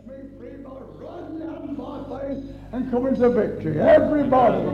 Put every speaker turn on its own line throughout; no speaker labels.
sets me free by running out by faith and coming to victory. Everybody.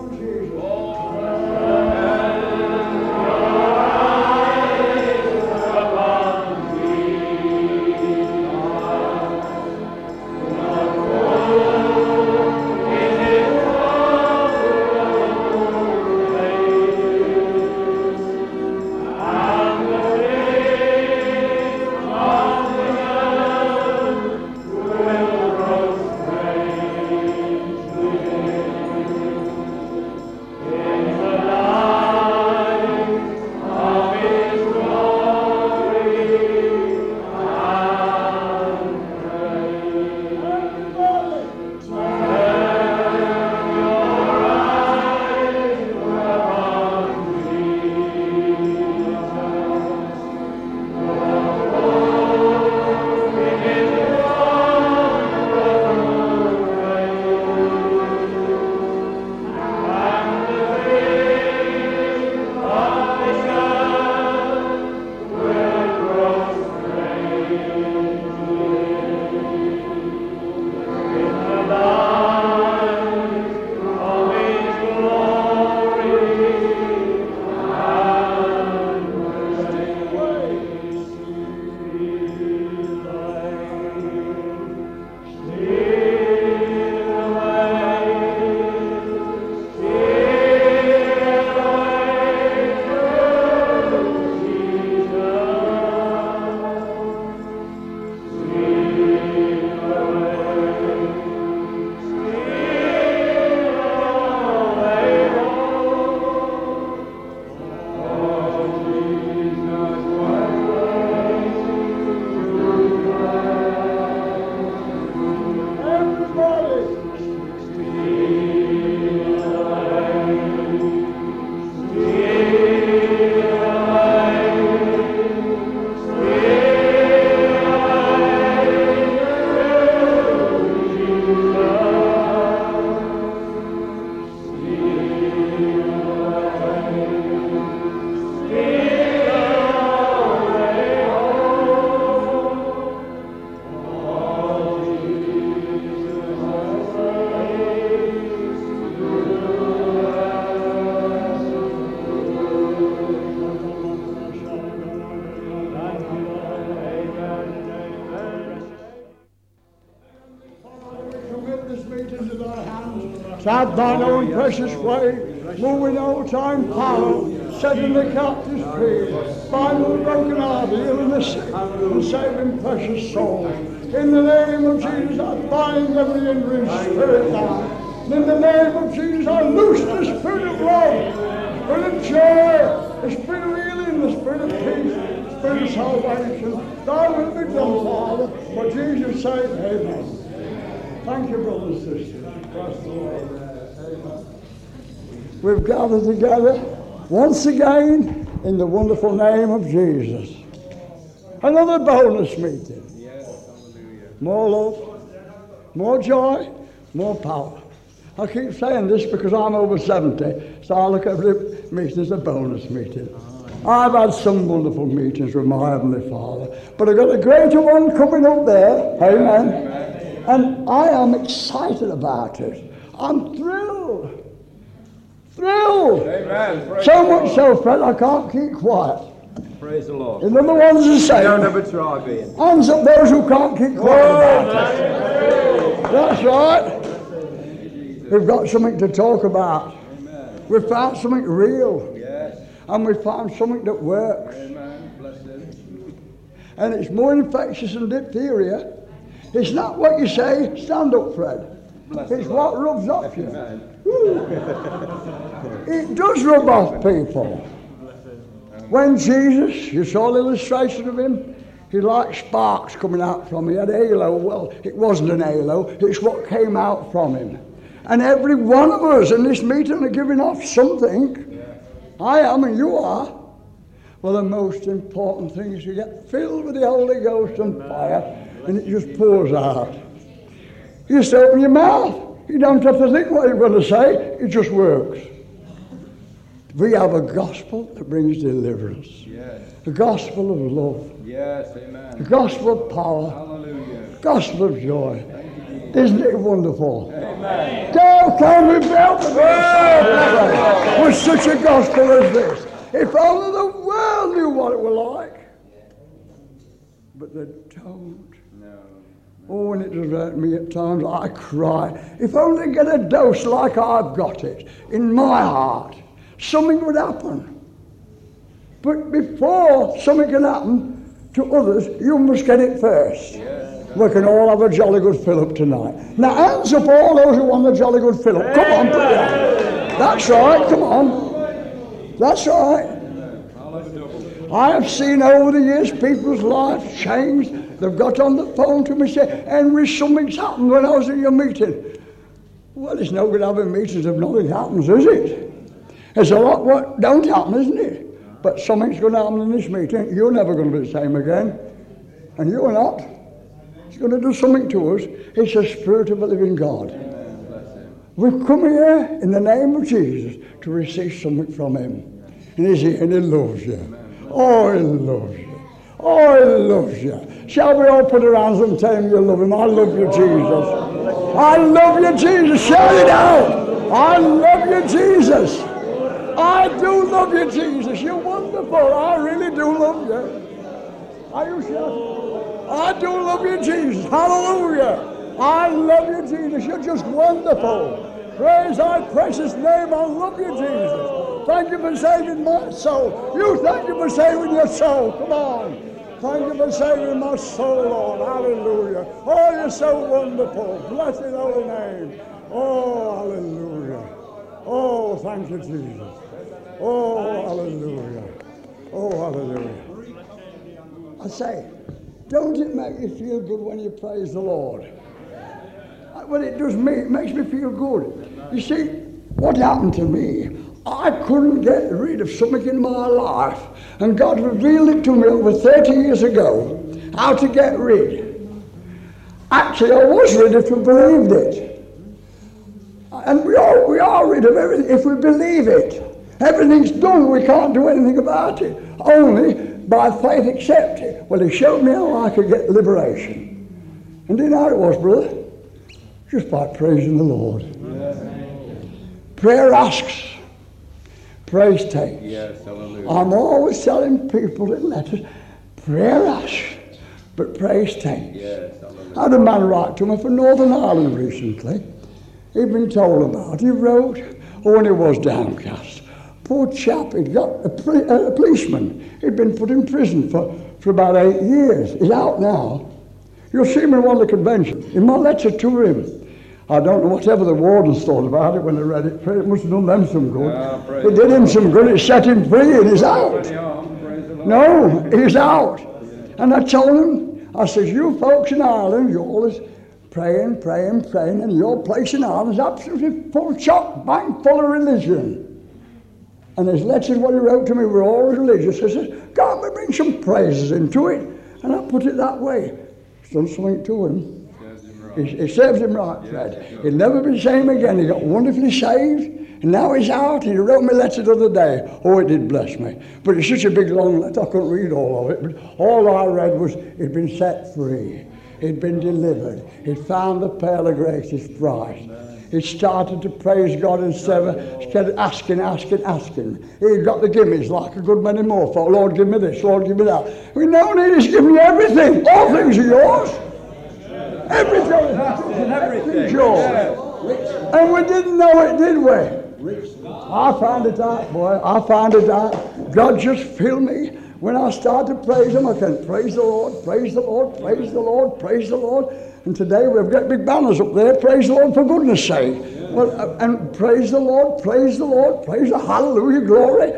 soldier. Precious
way, moving all time power, setting the captives free, binding the broken heart, healing the sick, and saving precious souls. In the name of Jesus, I bind every hindering spirit now. In the name of Jesus, I loose the spirit of love, spirit of joy, the spirit of healing, the spirit of peace, spirit of salvation. Thy will be done, Father. For Jesus' sake, amen. Thank you, brothers and sisters. The Lord. Amen. We've gathered together once again in the wonderful name of Jesus. Another bonus meeting. More love, more joy, more power. I keep saying this because I'm over 70, so I look at every meeting as a bonus meeting. I've had some wonderful meetings with my Heavenly Father, but I've got a greater one coming up there. Amen. And I am excited about it. I'm thrilled. Thrilled.
Amen.
So much so, Fred, I can't keep quiet.
Praise the Lord.
In other ones are saying,
Don't ever try being.
hands up those who can't keep quiet about it. That's right. We've got something to talk about. We've found something real.
Yes.
And we've found something that works.
Amen. Bless him.
And it's more infectious than diphtheria. It's not what you say, stand up, Fred.
Bless
It's what rubs off you. It does rub off people. When Jesus, you saw an illustration of him, he like sparks coming out from him. He had a halo. Well, it wasn't an halo, it's what came out from him. And every one of us in this meeting are giving off something. I am, and you are. Well, the most important thing is you get filled with the Holy Ghost and fire, and it just pours out. You just open your mouth. You don't have to think what you're going to say. It just works. We have a gospel that brings deliverance.
Yes.
A gospel of love.
Yes. Amen.
gospel of power.
Hallelujah.
Gospel of joy. Isn't it wonderful?
Amen.
Go, can we the world with such a gospel as this? If only the world knew what it was like. But they don't. Oh, and it does hurt me at times. I cry. If only get a dose like I've got it in my heart, something would happen. But before something can happen to others, you must get it first. We can all have a jolly good fill up tonight. Now, hands up all those who want a jolly good fill up. Come on, put. That's right, come on. That's right. I have seen over the years people's lives change. They've got on the phone to me and say, Henry, something's happened when I was at your meeting. Well, it's no good having meetings if nothing happens, is it? It's a lot what don't happen, isn't it? But something's going to happen in this meeting. You're never going to be the same again. And you're not. He's going to do something to us. It's the Spirit of the living God. We've come here in the name of Jesus to receive something from Him. And He's here and He loves you. Oh, He loves you. Oh, He loves you. Shall we all put our hands and tell Him you love Him? I love you, Jesus. I love you, Jesus. Shout it out. I love you, Jesus. I do love you, Jesus. You're wonderful. I really do love you. Are you shouting? I do love you, Jesus. Hallelujah. I love you, Jesus. You're just wonderful. Praise thy precious name. I love you, Jesus. Thank you for saving my soul. You thank you for saving your soul. Come on. Thank you for saving my soul, Lord. Hallelujah. Oh, you're so wonderful. Blessed holy name. Oh, hallelujah. Oh, thank you, Jesus. Oh, hallelujah. Oh, hallelujah. I say, don't it make you feel good when you praise the Lord? Well, it does me. It makes me feel good. You see, what happened to me? I couldn't get rid of something in my life, and God revealed it to me over 30 years ago how to get rid. Actually, I was rid if we believed it. And we are, we are rid of everything if we believe it. Everything's done, we can't do anything about it. Only by faith accept it. Well, he showed me how I could get liberation. And do you know how it was, brother? Just by praising the Lord. Prayer asks, praise takes.
Yes. Hallelujah.
I'm always telling people in letters, prayer asks, but praise takes.
Yes. Hallelujah.
I had a man write to me from Northern Ireland recently. He'd been told about. He wrote, oh, when he was downcast. Poor chap, he'd got a, pri- a policeman. He'd been put in prison for, for about eight years. He's out now. You'll see him in one of the conventions. In my letter to him, I don't know whatever the wardens thought about it when they read it. It must have done them some good.
Ah,
it did him some good. It set him free and he's out. No, he's out. And I told him, I says, you folks in Ireland, you're always praying, praying, praying, and your place in Ireland is absolutely full chock bank full of religion. And his letters, what he wrote to me, were all religious. I says, can't we bring some praises into it? And I put it that way. It's done something to him. It, it serves him right, Fred. He'll never be the same again. He got wonderfully saved. And now he's out. He wrote me a letter the other day. Oh, it did bless me. But it's such a big long letter, I couldn't read all of it. But all I read was he'd been set free. He'd been delivered. He'd found the pearl of greatest price. He started to praise God instead of, instead asking, asking, asking. He got the gimmies like a good many more folk. Lord, give me this. Lord, give me that. We know need is giving you everything. All things are yours. Everything. Everything's yours. And we didn't know it, did we? I found it out, boy. I found it out. God just filled me. When I start to praise Him, I can praise the Lord, praise the Lord, praise the Lord, praise the Lord. And today we've got big banners up there. Praise the Lord for goodness sake. Well, uh, and praise the Lord, praise the Lord, praise the hallelujah, glory.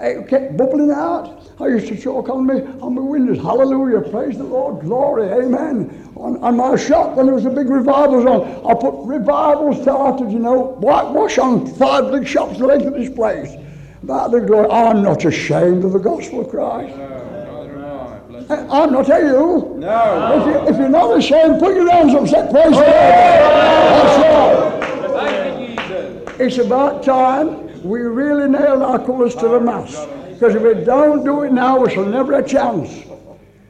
It kept bubbling out. I used to chalk on me on my windows, hallelujah, praise the Lord, glory, amen. On, on my shop when there was a big revivals on, I put revival started, you know, whitewash on five big shops the length of this place. About the glory. I'm not ashamed of the gospel of Christ. I'm not, are you?
No.
If, you, if you're not ashamed, put your hands up, say praise Lord. That's right.
Thank you, Jesus.
It's about time we really nailed our colours to the mast. Because if we don't do it now, we shall never have a chance.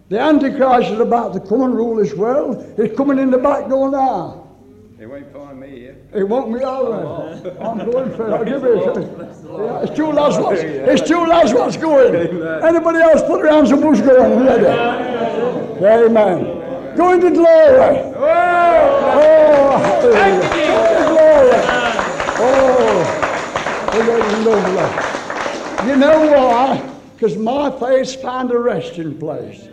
The Antichrist is about to come and rule this world. He's coming in the back door now.
He won't find me here.
It won't be all right. I'm going for it. I'll give it. Yeah, it's two lads what's, it's two lads what's going. Anybody else put their hands up who's going? Ready? Amen. Going to glory. Oh, hallelujah. Going to glory. Oh, oh, lovely. You know why? Because my faith's found a resting place.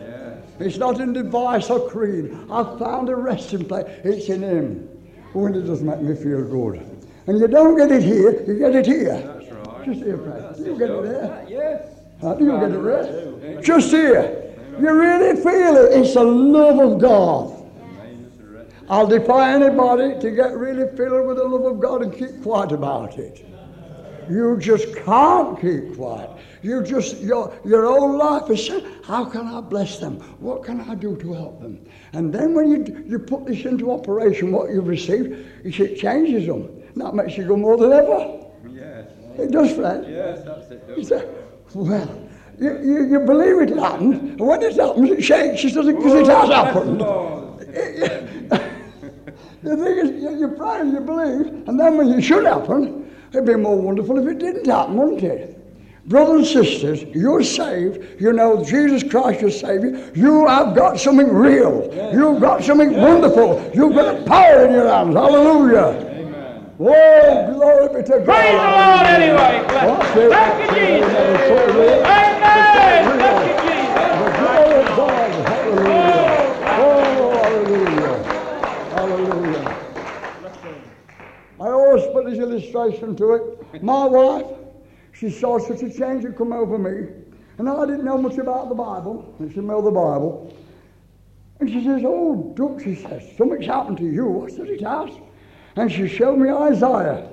It's not in device or creed. I've found a resting place. It's in Him. And it does make me feel good. And you don't get it here, you get it here.
That's right.
Just here, Fred. You get it there.
Yes.
How do you get it there? Just here. You really feel it. It's the love of God. I'll defy anybody to get really filled with the love of God and keep quiet about it. You just can't keep quiet. You just, your, your whole life is how can I bless them? What can I do to help them? And then when you, you put this into operation, what you've received, it changes them. And that makes you go more than ever.
Yes.
It does, Fred.
Yes, that's it.
Say, well, you, you, you believe it happened, and when it happens, it shakes. It doesn't because it oh, has happened. the thing is, you, you pray and you believe, and then when it should happen, it'd be more wonderful if it didn't happen, wouldn't it? Brothers and sisters, you're saved. You know Jesus Christ your Savior. You have got something real. You've got something wonderful. You've got a power in your hands. Hallelujah.
Amen.
Oh, glory be to God.
Praise the Lord anyway. Thank you, Jesus.
It's so real.
Amen. Thank you, Jesus.
The glory of God. Hallelujah. Oh, hallelujah. Hallelujah. I always put this to it. My wife, she saw such a change had come over me. And I didn't know much about the Bible. And she know the Bible. And she says, Oh, Duke, she says, something's happened to you. I said, It has. And she showed me Isaiah.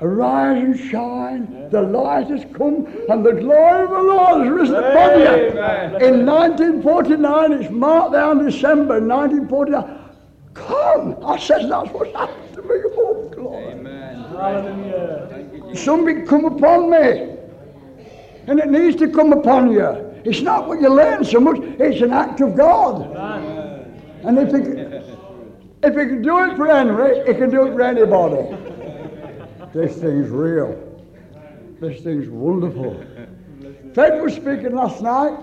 Arise and shine, the light has come, and the glory of the Lord has risen upon you. In 1949, it's marked down December 1949. Come! I said, that's what's happened to me. Oh, glory.
Amen. Thank you, Jesus.
Something come upon me. And it needs to come upon you. It's not what you learn so much, it's an act of God. And if he, if he can do it for Henry, he can do it for anybody. This thing's real. This thing's wonderful. Fred was speaking last night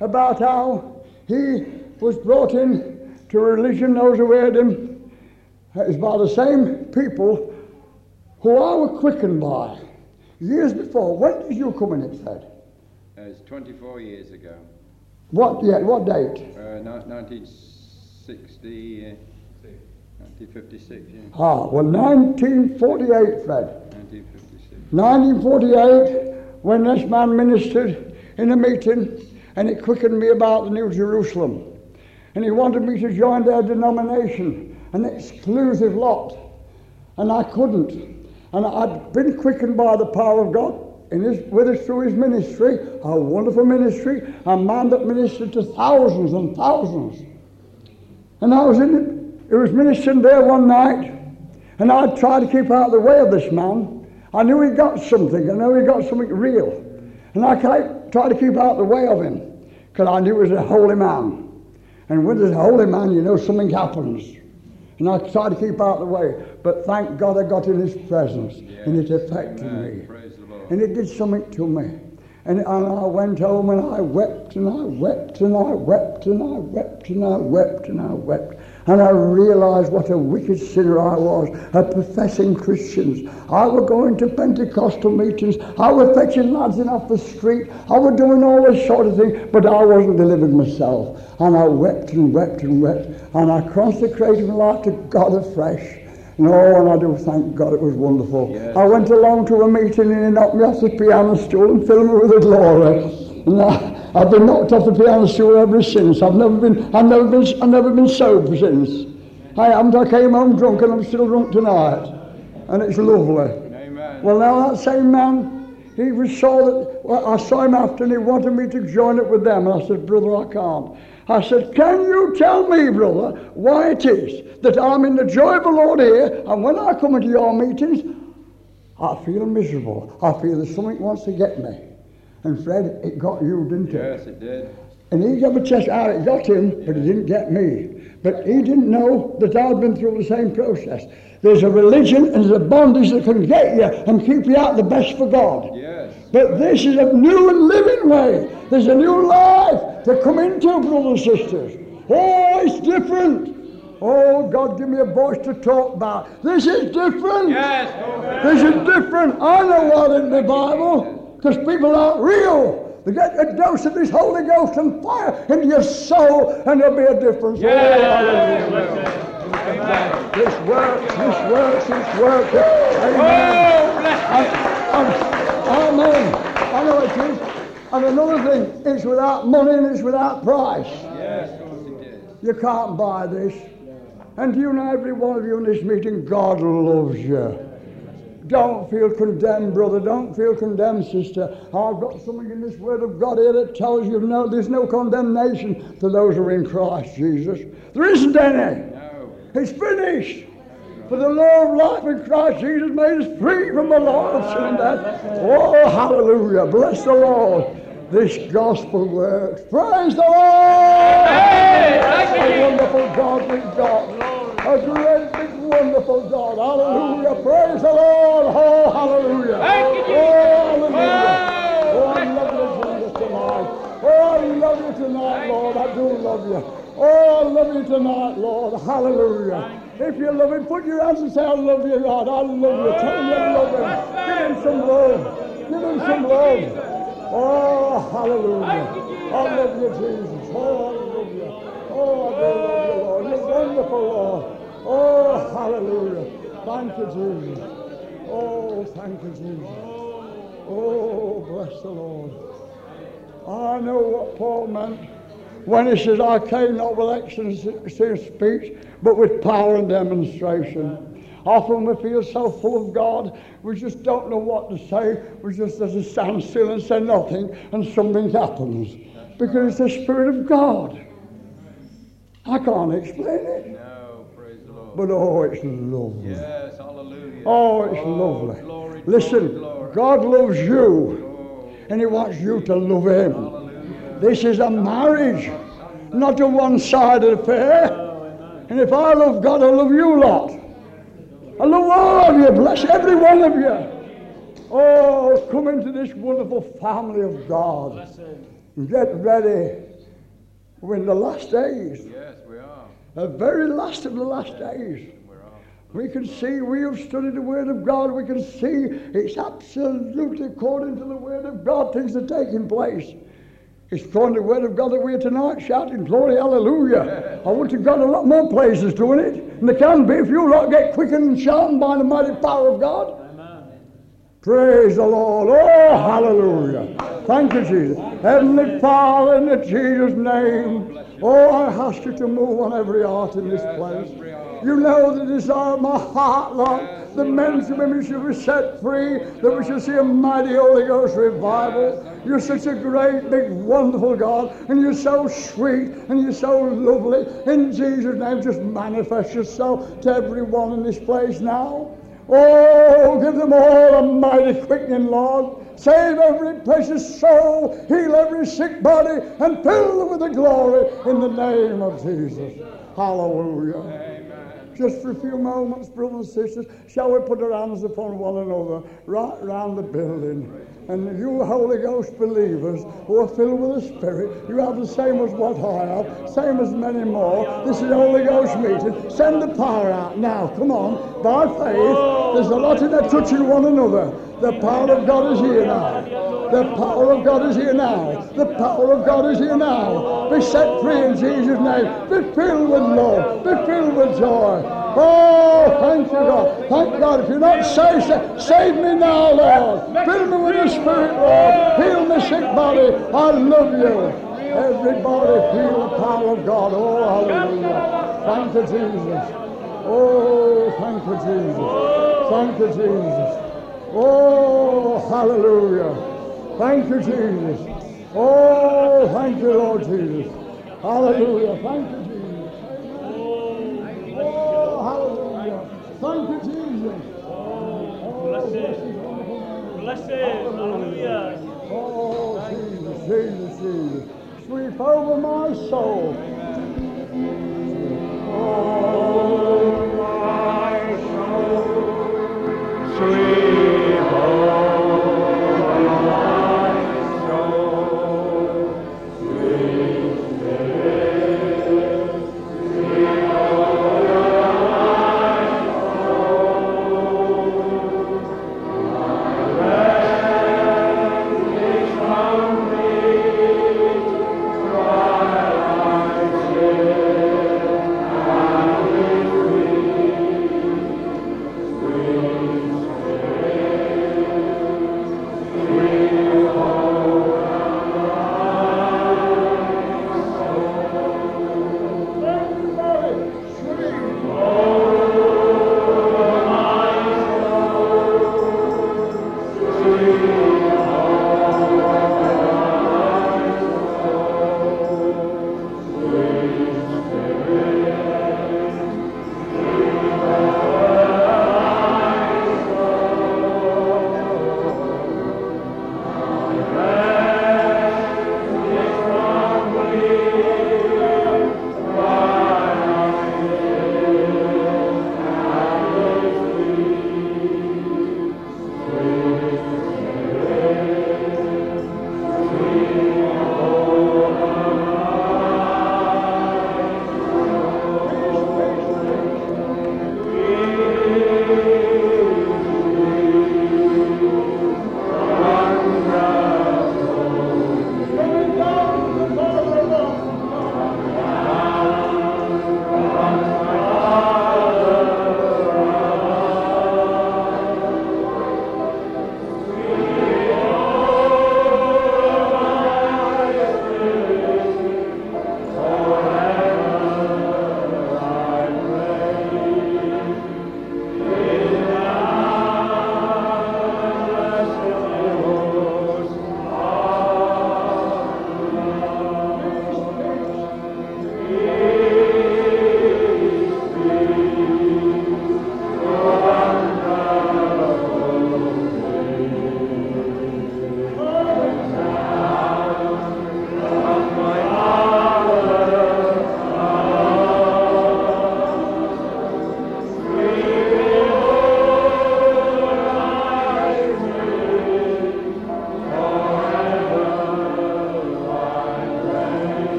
about how he was brought in to a religion, those who heard him, It was by the same people who I was quickened by years before. When did you come in, it said?
Uh, it's 24 years ago.
What, yeah, what date?
Uh, ni- 1960, uh, 1956, yeah.
Ah, well, 1948, Fred.
1956.
1948, when this man ministered in a meeting, and it quickened me about the New Jerusalem. And he wanted me to join their denomination, an exclusive lot. And I couldn't. And I'd been quickened by the power of God in his, with us through his ministry, a wonderful ministry, a man that ministered to thousands and thousands. And I was in it, it was ministering there one night, and I tried to keep out of the way of this man. I knew he got something, I knew he got something real. And I tried to keep out of the way of him, because I knew he was a holy man. And when there's a holy man, you know something happens. And I tried to keep out of the way. But thank God I got in his presence, and it affected
Amen.
me.
Praise the Lord.
And it did something to me. And, and I went home and I wept and I wept and I wept and I wept and I wept and I wept. And I realized what a wicked sinner I was, a professing Christians. I was going to Pentecostal meetings. I was fetching lads in off the street. I was doing all this sort of thing, but I wasn't delivered myself. And I wept and wept and wept. And I consecrated my life to God afresh. No, and I do thank God it was wonderful.
Yes.
I went along to a meeting and he knocked me off the piano stool and filled me with the glory. And I, I've been knocked off the piano stool ever since. I've never been, I've never been, I've never been sober since. I haven't. I came home drunk and I'm still drunk tonight. And it's lovely.
Amen.
Well, now that same man, he was saw that. Well, I saw him after, and he wanted me to join it with them. And I said, brother, I can't. I said, can you tell me, brother, why it is that I'm in the joy of the Lord here, and when I come into your meetings, I feel miserable. I feel that something wants to get me. And Fred, it got you, didn't it?
Yes, it did.
And he gave a test how it got him, but it didn't get me. But he didn't know that I'd been through the same process. There's a religion and there's a bondage that can get you and keep you out the best for God.
Yes.
But this is a new and living way. There's a new life to come into, brothers and sisters. Oh, it's different. Oh, God, give me a voice to talk about. This is different.
Yes.
This is different. I know what in the Bible, because people aren't real. They get a dose of this Holy Ghost and fire into your soul, and there'll be a difference. Oh, hallelujah. This works, this works, this works. Oh, Amen. I- I'm- Amen. I know it is. And another thing, it's without money and it's without price.
Yes, of course it.
You can't buy this. And you know, every one of you in this meeting, God loves you. Don't feel condemned, brother. Don't feel condemned, sister. I've got something in this Word of God here that tells you no, there's no condemnation to those who are in Christ Jesus. There isn't any.
No.
It's finished. For the law of life in Christ Jesus made us free from the law of sin and death. Oh, hallelujah. Bless the Lord. This gospel works. Praise the Lord. A wonderful God we've got. A great, big, wonderful God. Hallelujah. Praise the Lord. Oh, hallelujah.
Thank you, oh, Jesus.
Oh, hallelujah. Oh, I love you, Jesus, tonight. Oh, I love you tonight, Lord. I do love you. Oh, I love you tonight, Lord. Hallelujah. If you love him, put your hands and say, I love you, God. I love you. Tell him you love him. Give him some love. Give him some love. Oh, hallelujah. I love you, Jesus. Oh, I love you. Oh, I do love you, Lord. You're wonderful, Lord. Oh, hallelujah. Thank you, Jesus. Oh, thank you, Jesus. Oh, bless the Lord. I know what Paul meant when he says, I came not with excellency of speech, but with power and demonstration. Often we feel so full of God, we just don't know what to say. We just have to stand still and say nothing, and something happens. Because it's the Spirit of God. I can't explain it,
No. Praise the Lord.
but oh, it's lovely.
Yes. Hallelujah.
Oh, it's oh, lovely.
Glory,
Listen,
glory, glory.
God loves you,
Oh,
and He wants you to love Him.
hallelujah.
This is a marriage, not a one-sided affair. And if I love God, I love you lot. I love all of you. Bless every one of you. Oh, come into this wonderful family of God. Get ready. We're in the last days,
Yes, we are.
the very last of the last days.
We.
We can see, we have studied the Word of God, we can see it's absolutely according to the Word of God, things are taking place. It's to the Word of God that we're tonight shouting, Glory, Hallelujah. I want to God a lot more places doing it. And there can be if you lot get quickened and sharpened by the mighty power of God. Praise the Lord. Oh, hallelujah. Thank you, Jesus. Heavenly Father, in the Jesus' name. Oh, I ask you to move on every heart in this place. You know the desire of my heart, Lord. The men and women should be set free, that we should see a mighty Holy Ghost revival. You're such a great, big, wonderful God, and you're so sweet, and you're so lovely. In Jesus' name, just manifest yourself to everyone in this place now. Oh, give them all a mighty quickening, Lord. Save every precious soul, heal every sick body, and fill them with the glory in the name of Jesus. Hallelujah. Amen. Just for a few moments, brothers and sisters, shall we put our hands upon one another right round the building? And you Holy Ghost believers who are filled with the Spirit, you have the same as what I have, same as many more. This is Holy Ghost meeting. Send the power out now. Come on. By faith, there's a lot in there touching one another. The power of God is here now. The power of God is here now. The power of God is here now. Be set free in Jesus' name. Be filled with love. Be filled with joy. Oh, thank you, God. Thank God. If you're not saved, sa- save me now, Lord. Fill me with the Spirit, Lord. Heal my sick body. I love you. Everybody feel the power of God. Oh, hallelujah. Thank you, Jesus. Oh, thank you, Jesus. Thank you, Jesus. Oh, hallelujah. Thank you, Jesus. Oh, thank you, Lord Jesus. Hallelujah. Thank you, Jesus. Oh, hallelujah. Thank you, Jesus. Oh, bless his wonderful name.
Blessed, hallelujah.
Oh, Jesus, Jesus, Jesus. Sweep over my soul. Oh,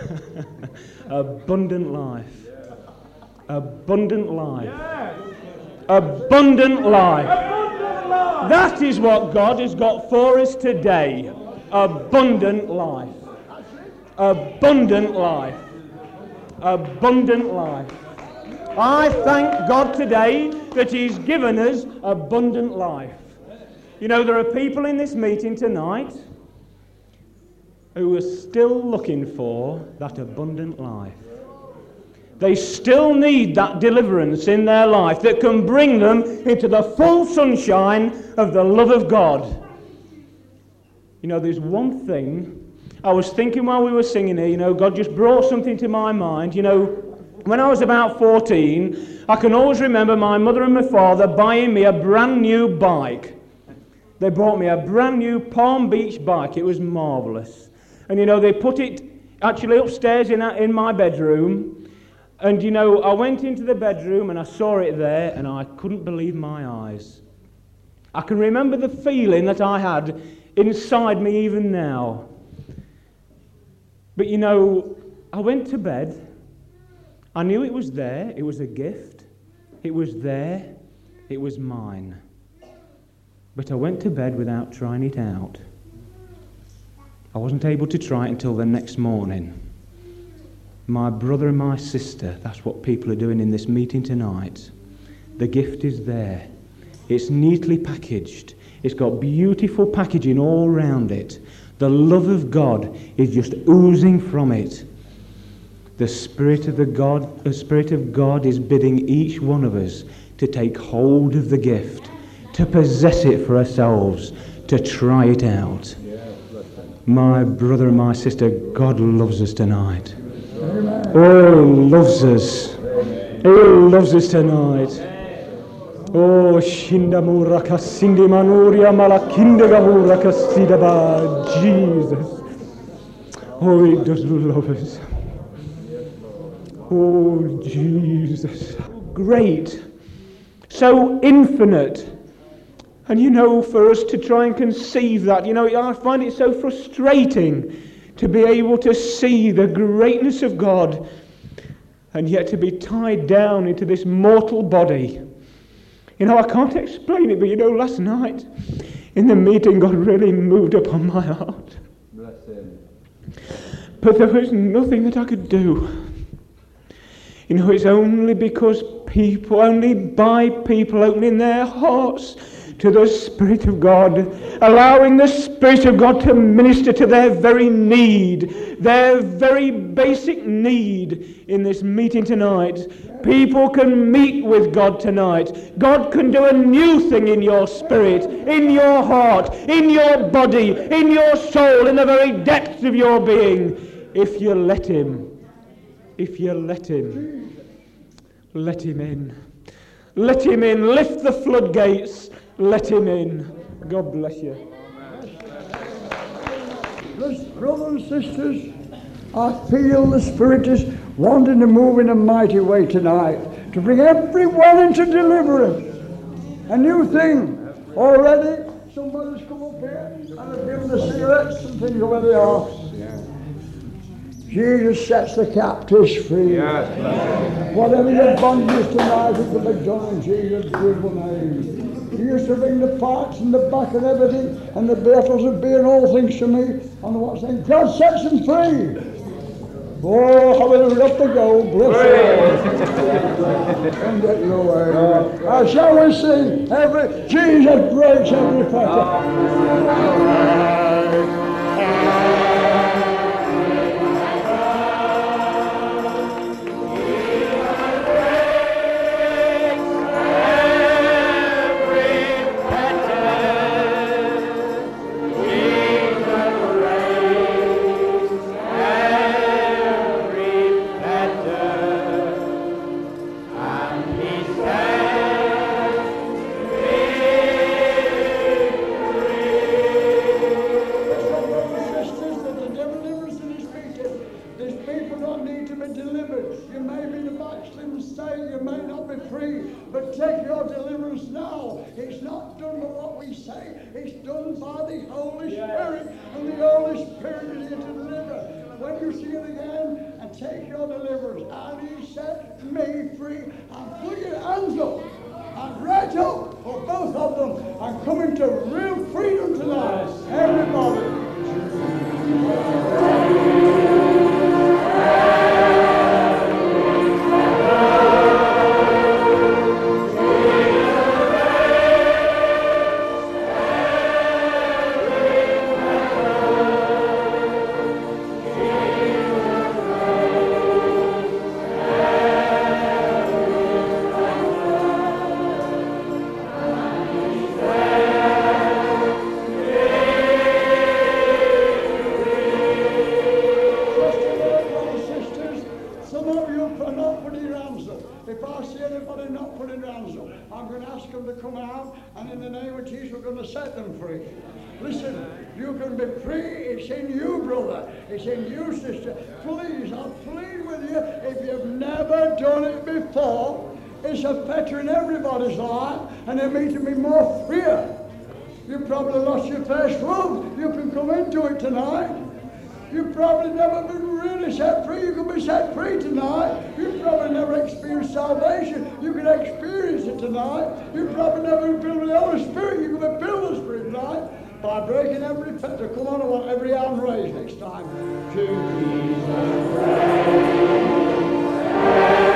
Abundant life. Abundant life. Abundant life. That is what God has got for us today. Abundant life. Abundant life. Abundant life. I thank God today that He's given us abundant life. You know, there are people in this meeting tonight who are still looking for that abundant life. They still need that deliverance in their life that can bring them into the full sunshine of the love of God. You know, there's one thing I was thinking while we were singing here, you know, God just brought something to my mind. You know, when I was about 14, I can always remember my mother and my father buying me a brand new bike. They bought me a brand new Palm Beach bike. It was marvellous. And you know, they put it actually upstairs in, in my bedroom. And you know, I went into the bedroom and I saw it there and I couldn't believe my eyes. I can remember the feeling that I had inside me even now. But you know, I went to bed. I knew it was there. It was a gift. It was there. It was mine. But I went to bed without trying it out. I wasn't able to try it until the next morning. My brother and my sister, that's what people are doing in this meeting tonight. The gift is there. It's neatly packaged. It's got beautiful packaging all round it. The love of God is just oozing from it. The Spirit of the God, the Spirit of God is bidding each one of us to take hold of the gift, to possess it for ourselves, to try it out. My brother and my sister, God loves us tonight. Oh, loves us. He loves us tonight. Oh, Shindamura Kasindi Manuria Malakinde Gavura Kasidaba. Jesus. Oh, he does love us. Oh, Jesus. Great. So infinite. And you know, for us to try and conceive that, you know, I find it so frustrating to be able to see the greatness of God and yet to be tied down into this mortal body. You know, I can't explain it, but you know, last night in the meeting, God really moved upon my heart.
Bless him.
But there was nothing that I could do. You know, it's only because people, only by people opening their hearts to the Spirit of God, allowing the Spirit of God to minister to their very need, their very basic need in this meeting tonight. People can meet with God tonight. God can do a new thing in your spirit, in your heart, in your body, in your soul, in the very depths of your being, if you let Him. If you let Him. Let Him in. Let Him in. Lift the floodgates. Let Him in. God bless you.
Brothers and sisters, I feel the Spirit is wanting to move in a mighty way tonight to bring everyone into deliverance. A new thing. Already, somebody's come up here and have given the cigarettes and things where they are. Jesus sets the captives free. Whatever your bondage tonight, it will be done in Jesus' beautiful name. He used to bring the parts and the back and everything, and the battles of being all things to me. And what's saying, God sets them free. Oh, we up to go. Bless you. and get your way. Uh, shall we sing every, Jesus breaks every fetter. Them to come out, and in the name of Jesus, we're going to set them free. Listen, you can be free. It's in you, brother. It's in you, sister. Please, I plead with you, if you've never done it before, it's affecting everybody's life, and they're to be more freer. You probably lost your first love. You can come into it tonight. You've probably never been really set free. You can be set free tonight. You've probably never experienced salvation. You can experience it tonight. You've probably never been filled with the Holy Spirit. You can be filled with the Spirit tonight by breaking every fetter. Come on, I want every hand raised next time. To Jesus.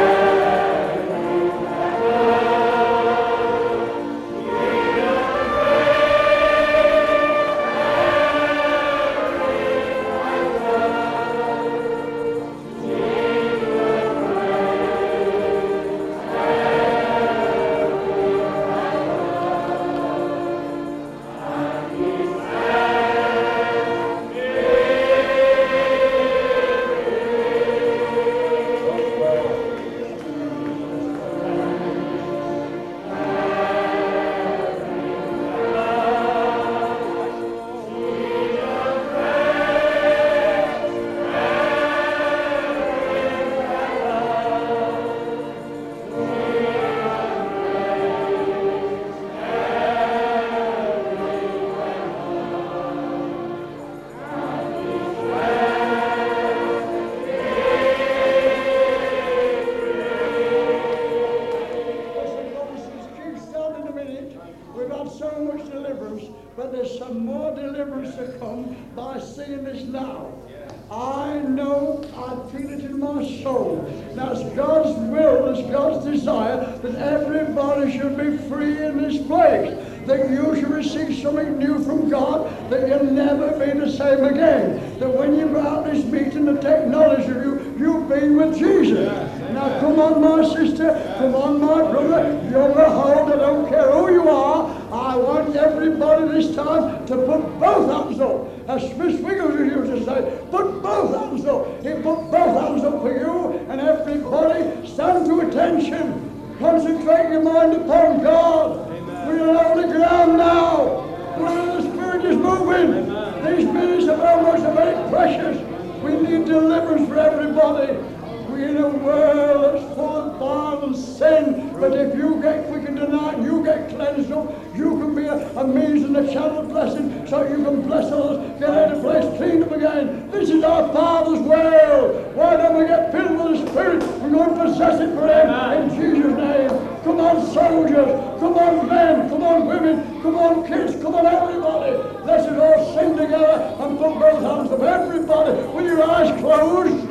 Means and a channel of blessing so you can bless others, get out of place, clean up again. This is our Father's will. Why don't we get filled with the Spirit and go and possess it for Him in Jesus' name? Come on, soldiers. Come on, men. Come on, women. Come on, kids. Come on, everybody. Let's us all sing together and put both hands up. Everybody, with your eyes closed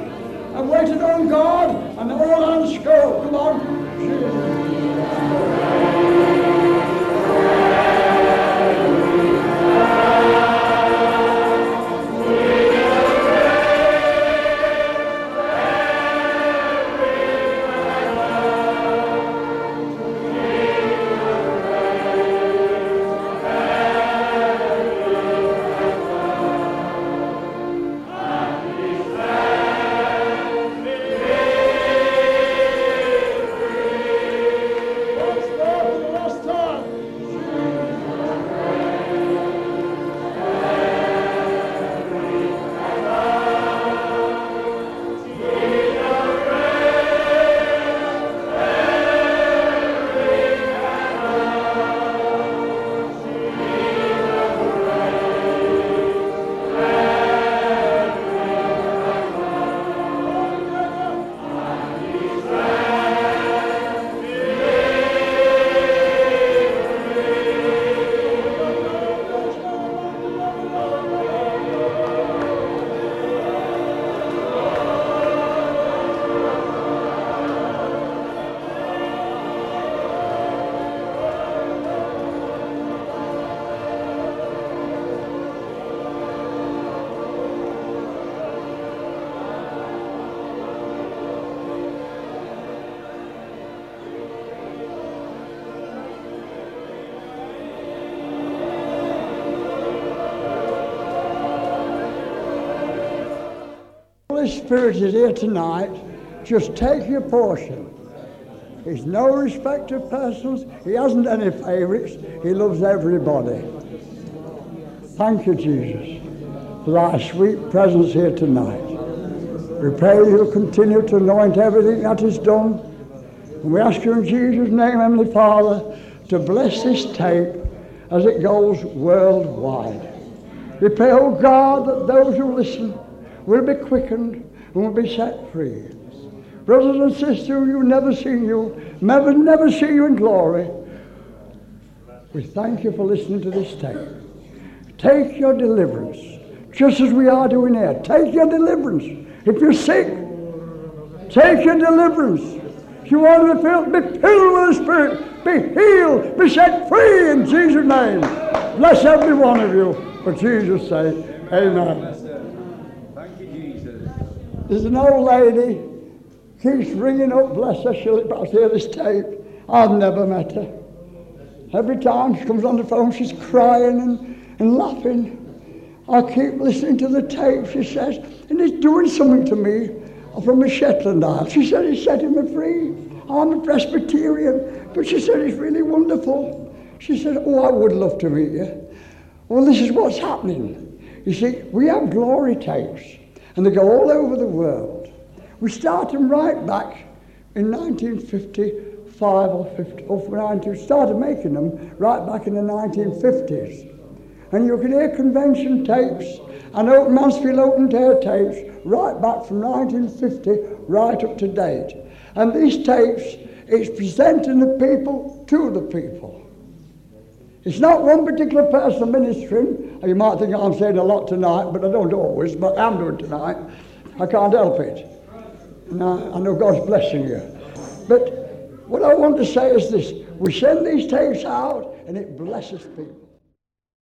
and waited on God, and all hands go. Come on. Jesus. Spirit is here tonight. Just take your portion. He's no respect of persons. He hasn't any favourites. He loves everybody. Thank you, Jesus, for thy sweet presence here tonight. We pray you'll continue to anoint everything that is done. And we ask you in Jesus' name, Heavenly Father, to bless this tape as it goes worldwide. We pray, oh God, that those who listen will be quickened will be set free. Brothers and sisters, you never seen you, never, never see you in glory. We thank you for listening to this tape. Take your deliverance, just as we are doing here. Take your deliverance. If you're sick, take your deliverance. If you want to be filled, be filled with the Spirit. Be healed. Be set free in Jesus' name. Bless every one of you. For Jesus' sake. Amen. There's an old lady keeps ringing up, bless her, she'll perhaps hear this tape. I've never met her. Every time she comes on the phone, she's crying and, and laughing. I keep listening to the tape, she says, and it's doing something to me from a Shetland Isle. She said it's setting me free. I'm a Presbyterian, but she said it's really wonderful. She said, oh, I would love to meet you. Well, this is what's happening. You see, we have glory tapes, and they go all over the world. We start them right back in 1955 or 50, or 90, started making them right back in the 1950s. And you can hear convention tapes and open Mansfield Open Air tapes right back from 1950 right up to date. And these tapes, it's presenting the people to the people. It's not one particular person ministering. You might think I'm saying a lot tonight, but I don't always, but I'm doing tonight. I can't help it. And I, I know God's blessing you. But what I want to say is this we send these tapes out and it blesses people.